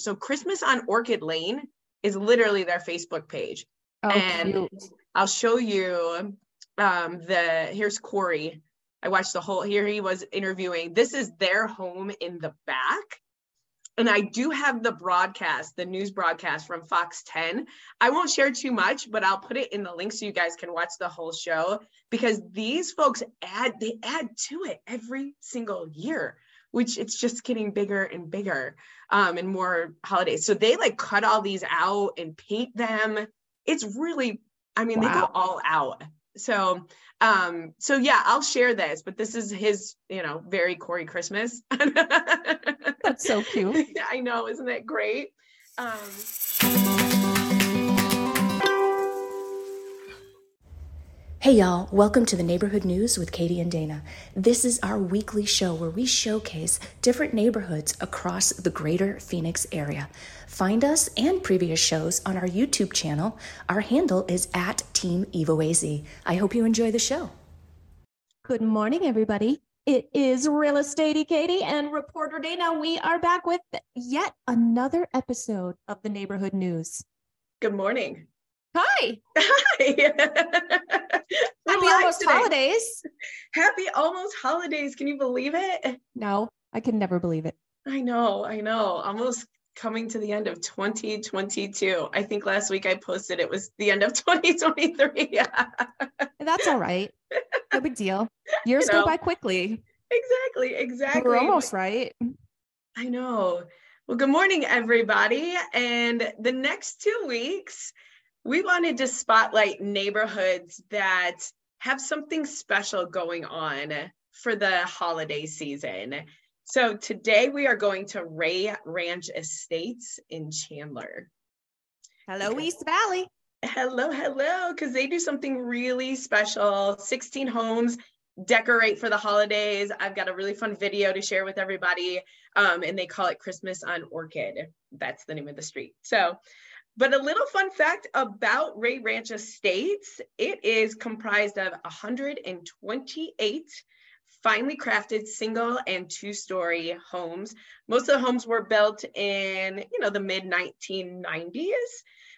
So Christmas on Orchid Lane is literally their Facebook page. Oh, and cute. I'll show you um, the here's Corey. I watched the whole here he was interviewing. This is their home in the back. And I do have the broadcast, the news broadcast from Fox 10. I won't share too much, but I'll put it in the link so you guys can watch the whole show because these folks add they add to it every single year which it's just getting bigger and bigger um, and more holidays. So they like cut all these out and paint them. It's really, I mean, wow. they go all out. So, um, so yeah, I'll share this, but this is his, you know, very Corey Christmas. That's so cute. I know, isn't that great? Um, Hey y'all, welcome to the Neighborhood News with Katie and Dana. This is our weekly show where we showcase different neighborhoods across the greater Phoenix area. Find us and previous shows on our YouTube channel. Our handle is at Team EvoAZ. I hope you enjoy the show. Good morning, everybody. It is Real Estate Katie and Reporter Dana. We are back with yet another episode of the Neighborhood News. Good morning. Hi. Hi. Happy almost today. holidays. Happy almost holidays. Can you believe it? No, I can never believe it. I know. I know. Almost coming to the end of 2022. I think last week I posted it was the end of 2023. That's all right. No big deal. Years you know, go by quickly. Exactly. Exactly. We're almost right. I know. Well, good morning, everybody. And the next two weeks, we wanted to spotlight neighborhoods that have something special going on for the holiday season. So today we are going to Ray Ranch Estates in Chandler. Hello. East Valley. Hello, hello, because they do something really special 16 homes decorate for the holidays. I've got a really fun video to share with everybody, um, and they call it Christmas on Orchid. That's the name of the street. So but a little fun fact about Ray Ranch Estates it is comprised of 128 finely crafted single and two story homes. Most of the homes were built in, you know, the mid 1990s.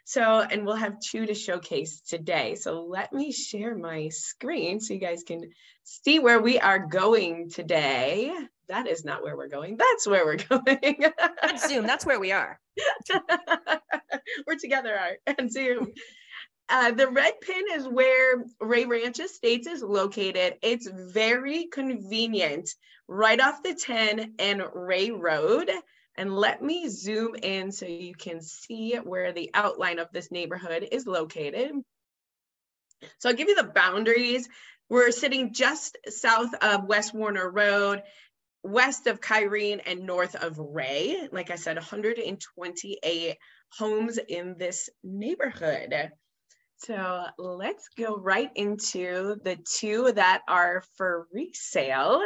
So, and we'll have two to showcase today. So let me share my screen so you guys can see where we are going today. That is not where we're going. That's where we're going. That's Zoom. That's where we are. we're together on Zoom. Uh, the red pin is where Ray Ranch Estates is located. It's very convenient, right off the 10 and Ray Road. And let me zoom in so you can see where the outline of this neighborhood is located. So I'll give you the boundaries. We're sitting just south of West Warner Road, west of Kyrene and north of Ray. Like I said, 128 homes in this neighborhood. So let's go right into the two that are for resale.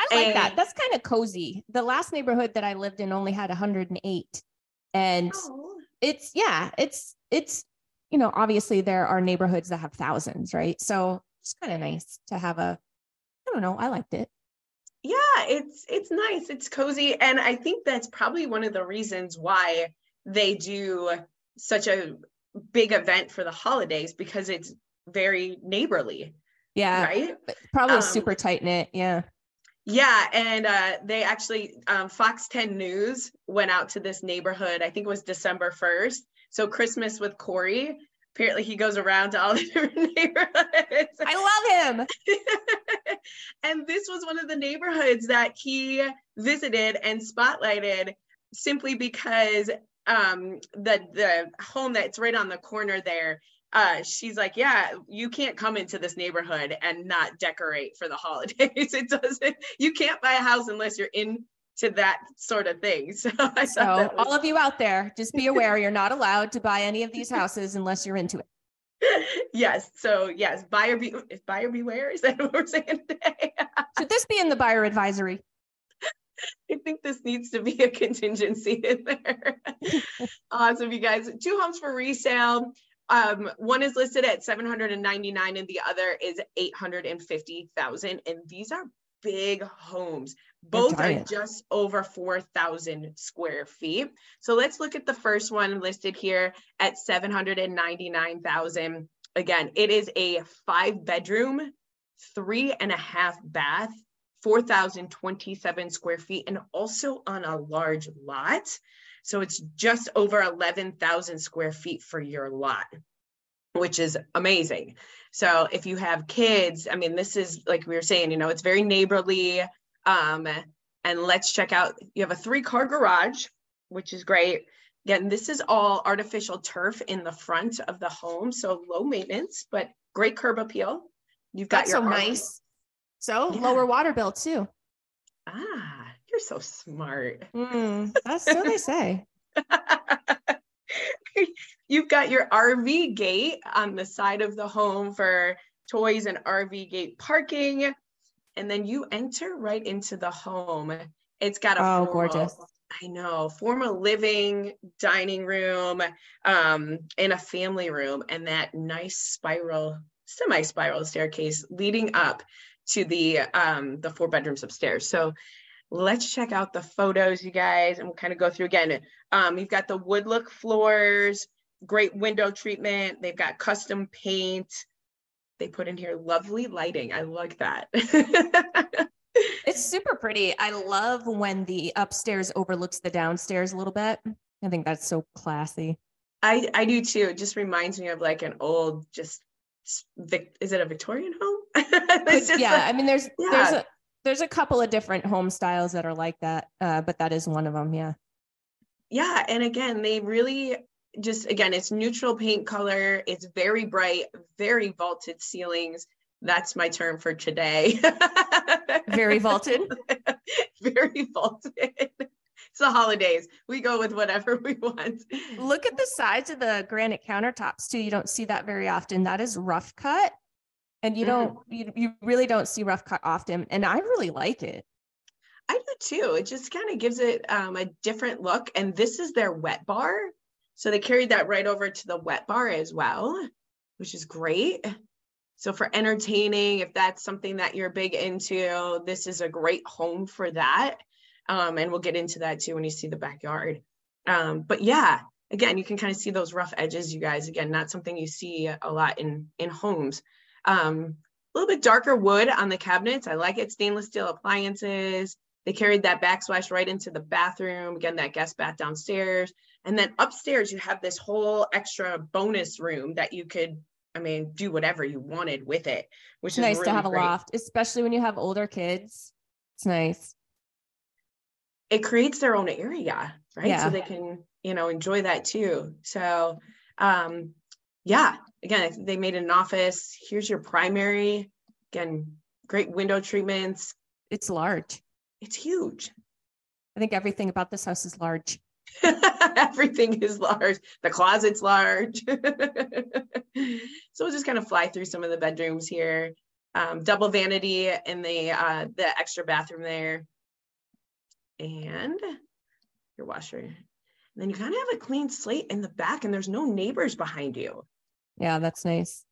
I like and, that. That's kind of cozy. The last neighborhood that I lived in only had 108. And oh. it's yeah, it's it's you know, obviously there are neighborhoods that have thousands, right? So it's kind of nice to have a I don't know, I liked it. Yeah, it's it's nice. It's cozy and I think that's probably one of the reasons why they do such a big event for the holidays because it's very neighborly. Yeah. Right. Probably um, super tight knit. Yeah. Yeah, and uh, they actually um, Fox 10 News went out to this neighborhood. I think it was December 1st. So Christmas with Corey. Apparently, he goes around to all the different neighborhoods. I love him. and this was one of the neighborhoods that he visited and spotlighted simply because um, the the home that's right on the corner there uh, she's like, yeah, you can't come into this neighborhood and not decorate for the holidays. it doesn't, you can't buy a house unless you're into that sort of thing. So, so was... all of you out there, just be aware you're not allowed to buy any of these houses unless you're into it. yes. So yes, buyer be buyer beware. Is that what we're saying today? Should this be in the buyer advisory? I think this needs to be a contingency in there. awesome, you guys. Two homes for resale. Um, one is listed at 799 and the other is 850,000. And these are big homes. Both are just over 4,000 square feet. So let's look at the first one listed here at 799,000. Again, it is a five bedroom, three and a half bath, 4,027 square feet, and also on a large lot. So it's just over 11,000 square feet for your lot, which is amazing. So if you have kids, I mean, this is like we were saying, you know, it's very neighborly. Um, and let's check out, you have a three car garage, which is great. Again, this is all artificial turf in the front of the home. So low maintenance, but great curb appeal. You've got That's your so nice. So yeah. lower water bill too. Ah, you're so smart. Mm, that's what they say. You've got your RV gate on the side of the home for toys and RV gate parking. And then you enter right into the home. It's got a oh, formal, gorgeous. I know, formal living, dining room, um, and a family room, and that nice spiral, semi-spiral staircase leading up to the um, the four bedrooms upstairs. So let's check out the photos, you guys, and we'll kind of go through again. Um, you've got the wood look floors, great window treatment. They've got custom paint. They put in here lovely lighting. I like that. it's super pretty. I love when the upstairs overlooks the downstairs a little bit. I think that's so classy. I I do too. It just reminds me of like an old just is it a Victorian home? yeah, like, I mean there's yeah. there's a there's a couple of different home styles that are like that, uh, but that is one of them. Yeah. Yeah, and again, they really just again, it's neutral paint color. It's very bright, very vaulted ceilings. That's my term for today. very vaulted. very vaulted. It's the holidays. We go with whatever we want. Look at the size of the granite countertops too. You don't see that very often. That is rough cut. And you don't mm-hmm. you, you really don't see rough cut often. And I really like it. I do too. It just kind of gives it um, a different look. And this is their wet bar. So they carried that right over to the wet bar as well, which is great. So for entertaining, if that's something that you're big into, this is a great home for that. Um, and we'll get into that too when you see the backyard. Um, but yeah, again, you can kind of see those rough edges, you guys. Again, not something you see a lot in in homes. Um, a little bit darker wood on the cabinets. I like it. Stainless steel appliances. They carried that backsplash right into the bathroom. Again, that guest bath downstairs. And then upstairs, you have this whole extra bonus room that you could, I mean, do whatever you wanted with it, which it's is nice really to have great. a loft, especially when you have older kids. It's nice. It creates their own area, right? Yeah. So they can, you know, enjoy that too. So, um, yeah, again, they made an office. Here's your primary. Again, great window treatments. It's large. It's huge. I think everything about this house is large. Everything is large. The closet's large. so we'll just kind of fly through some of the bedrooms here. Um, double vanity in the uh, the extra bathroom there, and your washer. And then you kind of have a clean slate in the back, and there's no neighbors behind you. Yeah, that's nice.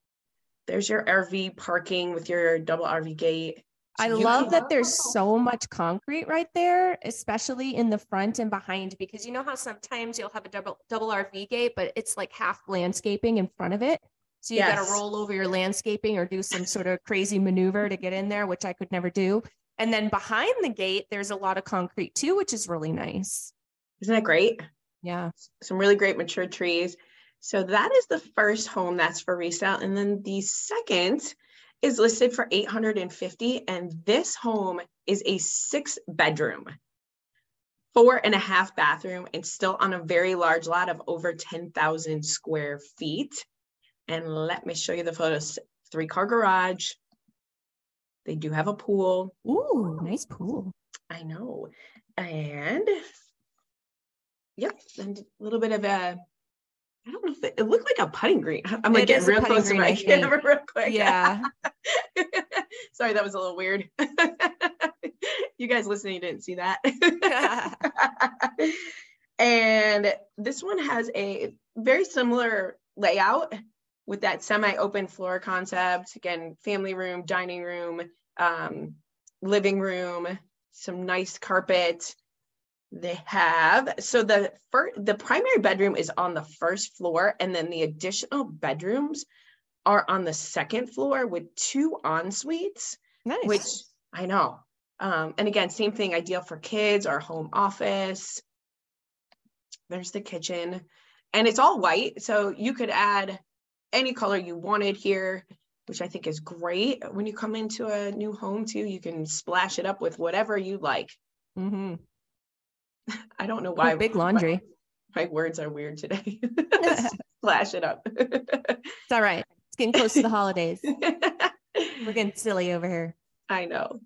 There's your RV parking with your double RV gate. I love that there's oh. so much concrete right there, especially in the front and behind, because you know how sometimes you'll have a double double RV gate, but it's like half landscaping in front of it. So you yes. got to roll over your landscaping or do some sort of crazy maneuver to get in there, which I could never do. And then behind the gate, there's a lot of concrete too, which is really nice. Isn't that great? Yeah. Some really great mature trees. So that is the first home that's for resale. And then the second is listed for 850 and this home is a six bedroom four and a half bathroom and still on a very large lot of over 10,000 square feet. And let me show you the photos. Three car garage. They do have a pool. Ooh, nice pool. I know. And yep, and a little bit of a I don't know if it, it looked like a putting green. I'm like it getting real close to my camera real quick. Yeah. Sorry, that was a little weird. you guys listening didn't see that. and this one has a very similar layout with that semi-open floor concept. Again, family room, dining room, um, living room, some nice carpet. They have so the first the primary bedroom is on the first floor, and then the additional bedrooms are on the second floor with two en suites. Nice. Which I know. Um, and again, same thing, ideal for kids or home office. There's the kitchen, and it's all white, so you could add any color you wanted here which I think is great. When you come into a new home, too, you can splash it up with whatever you like. Mm-hmm. I don't know why. Oh, big laundry. My, my, words are weird today. splash it up. it's all right. It's getting close to the holidays. We're getting silly over here. I know.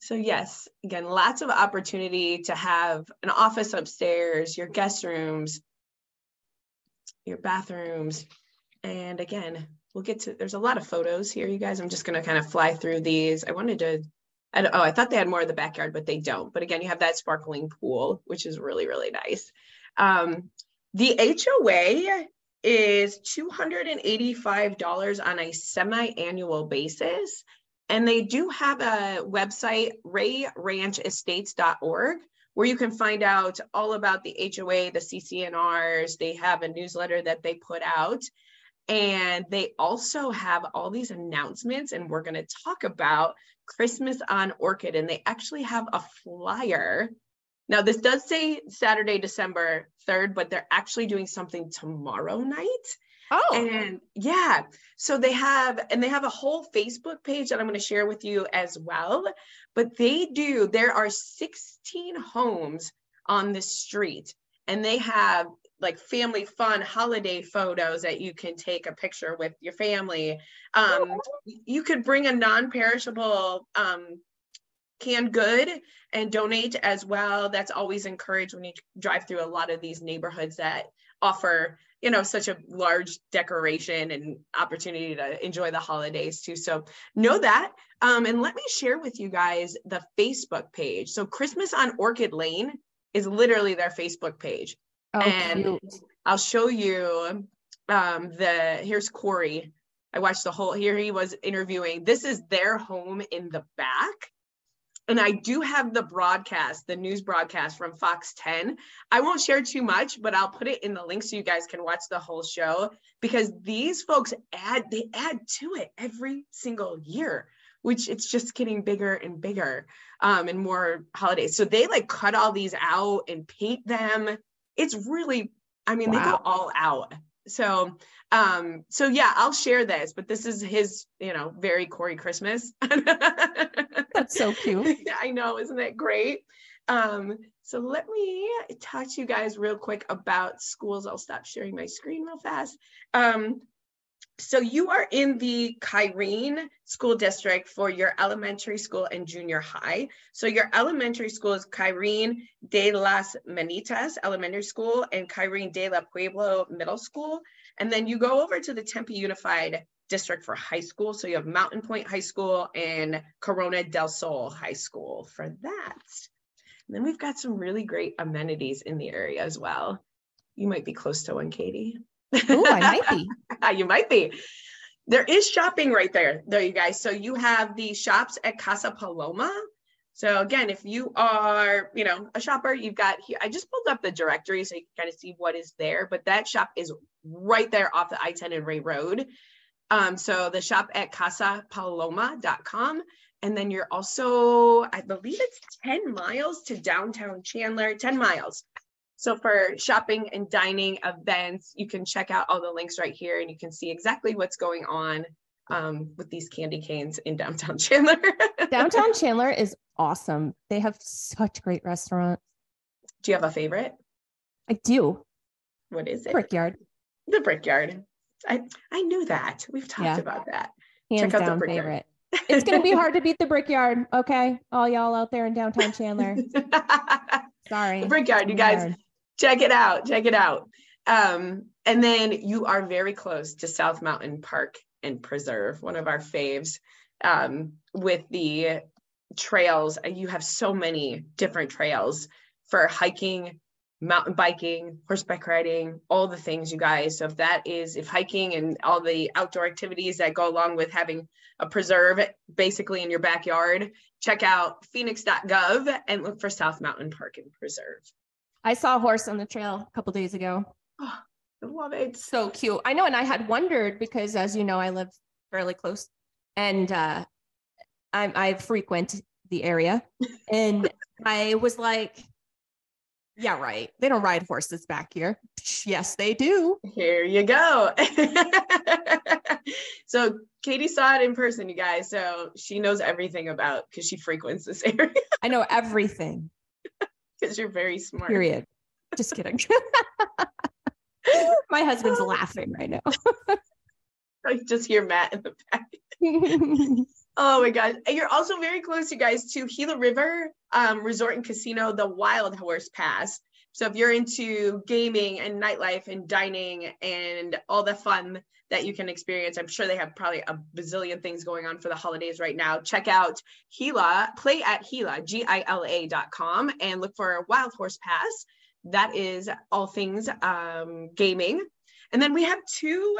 So, yes, again, lots of opportunity to have an office upstairs, your guest rooms, your bathrooms. And again, we'll get to there's a lot of photos here you guys i'm just going to kind of fly through these i wanted to I oh i thought they had more of the backyard but they don't. But again you have that sparkling pool which is really really nice. Um, the hoa is $285 on a semi-annual basis. And they do have a website rayranchestates.org where you can find out all about the hoa the CC&Rs they have a newsletter that they put out. And they also have all these announcements, and we're going to talk about Christmas on Orchid. And they actually have a flyer. Now, this does say Saturday, December 3rd, but they're actually doing something tomorrow night. Oh. And yeah, so they have, and they have a whole Facebook page that I'm going to share with you as well. But they do, there are 16 homes on the street, and they have like family fun holiday photos that you can take a picture with your family. Um, you could bring a non-perishable um, canned good and donate as well. That's always encouraged when you drive through a lot of these neighborhoods that offer, you know, such a large decoration and opportunity to enjoy the holidays too. So know that. Um, and let me share with you guys the Facebook page. So Christmas on Orchid Lane is literally their Facebook page. Oh, and cute. I'll show you um, the here's Corey. I watched the whole here he was interviewing. This is their home in the back. And I do have the broadcast, the news broadcast from Fox 10. I won't share too much, but I'll put it in the link so you guys can watch the whole show because these folks add they add to it every single year which it's just getting bigger and bigger um, and more holidays. So they like cut all these out and paint them it's really, I mean, wow. they go all out. So, um, so yeah, I'll share this, but this is his, you know, very Corey Christmas. That's so cute. I know, isn't that great? Um, so let me talk to you guys real quick about schools. I'll stop sharing my screen real fast. Um, so you are in the Kyrene School District for your elementary school and junior high. So your elementary school is Kyrene de las Manitas Elementary School and Kyrene del Pueblo Middle School. And then you go over to the Tempe Unified District for high school. So you have Mountain Pointe High School and Corona del Sol High School for that. And then we've got some really great amenities in the area as well. You might be close to one, Katie. Oh, I might be. you might be. There is shopping right there, there, you guys. So you have the shops at Casa Paloma. So again, if you are, you know, a shopper, you've got here. I just pulled up the directory so you can kind of see what is there. But that shop is right there off the I-10 and Ray Road. Um, so the shop at casapaloma.com. And then you're also, I believe it's 10 miles to downtown Chandler, 10 miles. So for shopping and dining events, you can check out all the links right here and you can see exactly what's going on um, with these candy canes in downtown Chandler. downtown Chandler is awesome. They have such great restaurants. Do you have a favorite? I do. What is it? Brickyard. The Brickyard. I I knew that. We've talked yeah. about that. Hands Check out down the favorite. it's gonna be hard to beat the Brickyard. Okay, all y'all out there in downtown Chandler. Sorry. The Brickyard, you guys check it out. Check it out. Um, and then you are very close to South Mountain Park and Preserve, one of our faves. Um, with the trails, you have so many different trails for hiking, mountain biking, horseback riding, all the things, you guys. So if that is, if hiking and all the outdoor activities that go along with having a preserve basically in your backyard, check out phoenix.gov and look for South Mountain Park and Preserve. I saw a horse on the trail a couple days ago. Oh, I love it. So cute. I know. And I had wondered because as you know, I live fairly close and uh, I, I frequent the area and I was like, yeah, right. They don't ride horses back here. Yes, they do. Here you go. so Katie saw it in person, you guys. So she knows everything about because she frequents this area. I know everything. Because you're very smart. Period. Just kidding. My husband's laughing right now. I just hear Matt in the back. oh my god. And you're also very close, you guys, to Gila River um, Resort and Casino, the Wild Horse Pass. So if you're into gaming and nightlife and dining and all the fun that you can experience, I'm sure they have probably a bazillion things going on for the holidays right now. Check out Gila, play at Gila, G-I-L-A dot com and look for Wild Horse Pass. That is all things um, gaming. And then we have two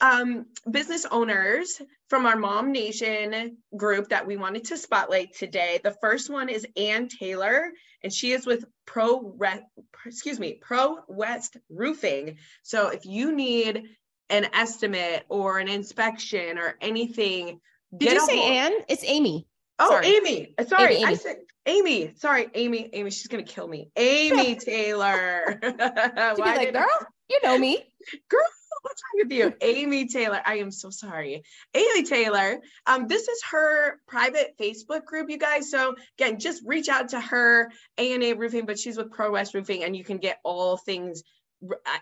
um, business owners from our Mom Nation group that we wanted to spotlight today. The first one is Ann Taylor, and she is with Pro Re- excuse me Pro West Roofing. So if you need an estimate or an inspection or anything, did you say Anne? It's Amy. Oh, Sorry. Amy. Sorry, Amy, Amy. I said Amy. Sorry, Amy. Amy. She's gonna kill me. Amy Taylor. Why like, girl, you know me. Girl, what's wrong with you? Amy Taylor. I am so sorry. Amy Taylor. Um, this is her private Facebook group, you guys. So again, just reach out to her, ANA Roofing, but she's with Pro West Roofing, and you can get all things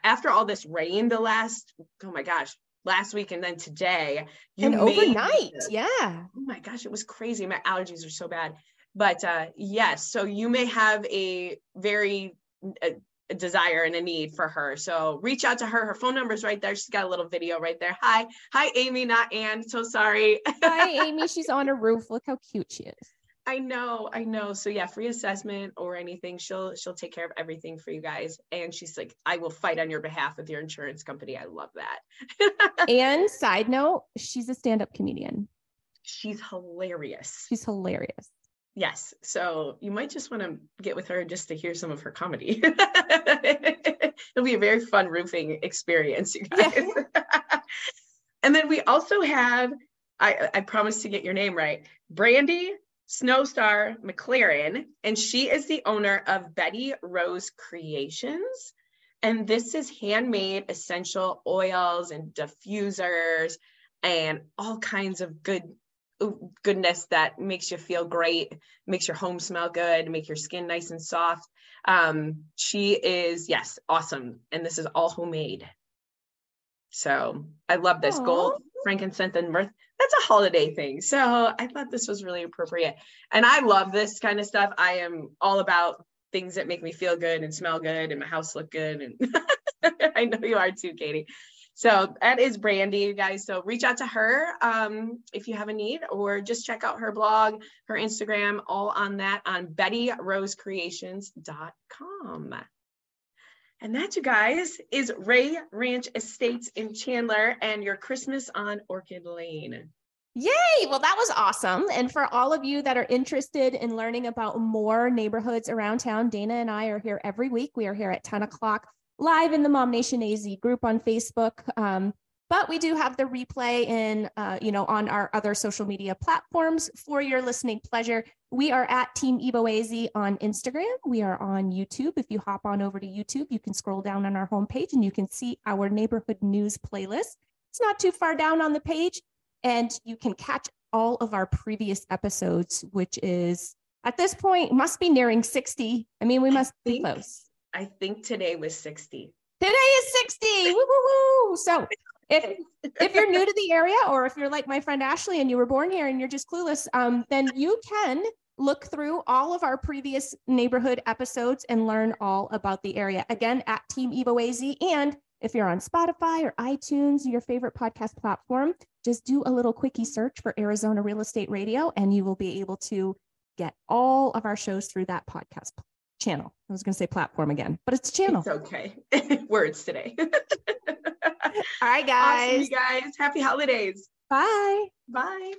after all this rain the last, oh my gosh, last week and then today. and overnight. Yeah. Oh my gosh, it was crazy. My allergies are so bad. But uh, yes, so you may have a very uh, a desire and a need for her. So reach out to her. Her phone number is right there. She's got a little video right there. Hi. Hi, Amy, not Ann. So sorry. Hi, Amy. She's on a roof. Look how cute she is. I know, I know. So yeah, free assessment or anything. She'll she'll take care of everything for you guys. And she's like, I will fight on your behalf with your insurance company. I love that. and side note, she's a stand-up comedian. She's hilarious. She's hilarious. Yes. So you might just want to get with her just to hear some of her comedy. It'll be a very fun roofing experience, you guys. Yeah. and then we also have, I, I promise to get your name right, Brandy Snowstar McLaren, and she is the owner of Betty Rose Creations. And this is handmade essential oils and diffusers and all kinds of good goodness that makes you feel great, makes your home smell good, make your skin nice and soft. Um, she is, yes, awesome. And this is all homemade. So I love this Aww. gold, frankincense, and myrrh. That's a holiday thing. So I thought this was really appropriate. And I love this kind of stuff. I am all about things that make me feel good and smell good and my house look good. And I know you are too, Katie. So that is Brandy, you guys. So reach out to her um, if you have a need, or just check out her blog, her Instagram, all on that on BettyRoseCreations.com. And that, you guys, is Ray Ranch Estates in Chandler and your Christmas on Orchid Lane. Yay! Well, that was awesome. And for all of you that are interested in learning about more neighborhoods around town, Dana and I are here every week. We are here at 10 o'clock live in the Mom Nation AZ group on Facebook. Um, but we do have the replay in, uh, you know, on our other social media platforms for your listening pleasure. We are at Team Evo AZ on Instagram. We are on YouTube. If you hop on over to YouTube, you can scroll down on our homepage and you can see our neighborhood news playlist. It's not too far down on the page, and you can catch all of our previous episodes, which is at this point must be nearing 60. I mean, we must be close. I think today was 60. Today is 60. woo, woo, woo. So if if you're new to the area or if you're like my friend Ashley and you were born here and you're just clueless, um, then you can look through all of our previous neighborhood episodes and learn all about the area. Again, at Team Evo AZ. And if you're on Spotify or iTunes, your favorite podcast platform, just do a little quickie search for Arizona Real Estate Radio and you will be able to get all of our shows through that podcast channel. I was going to say platform again, but it's channel. It's okay. Words today. All right, guys. Awesome, you guys. Happy holidays. Bye. Bye.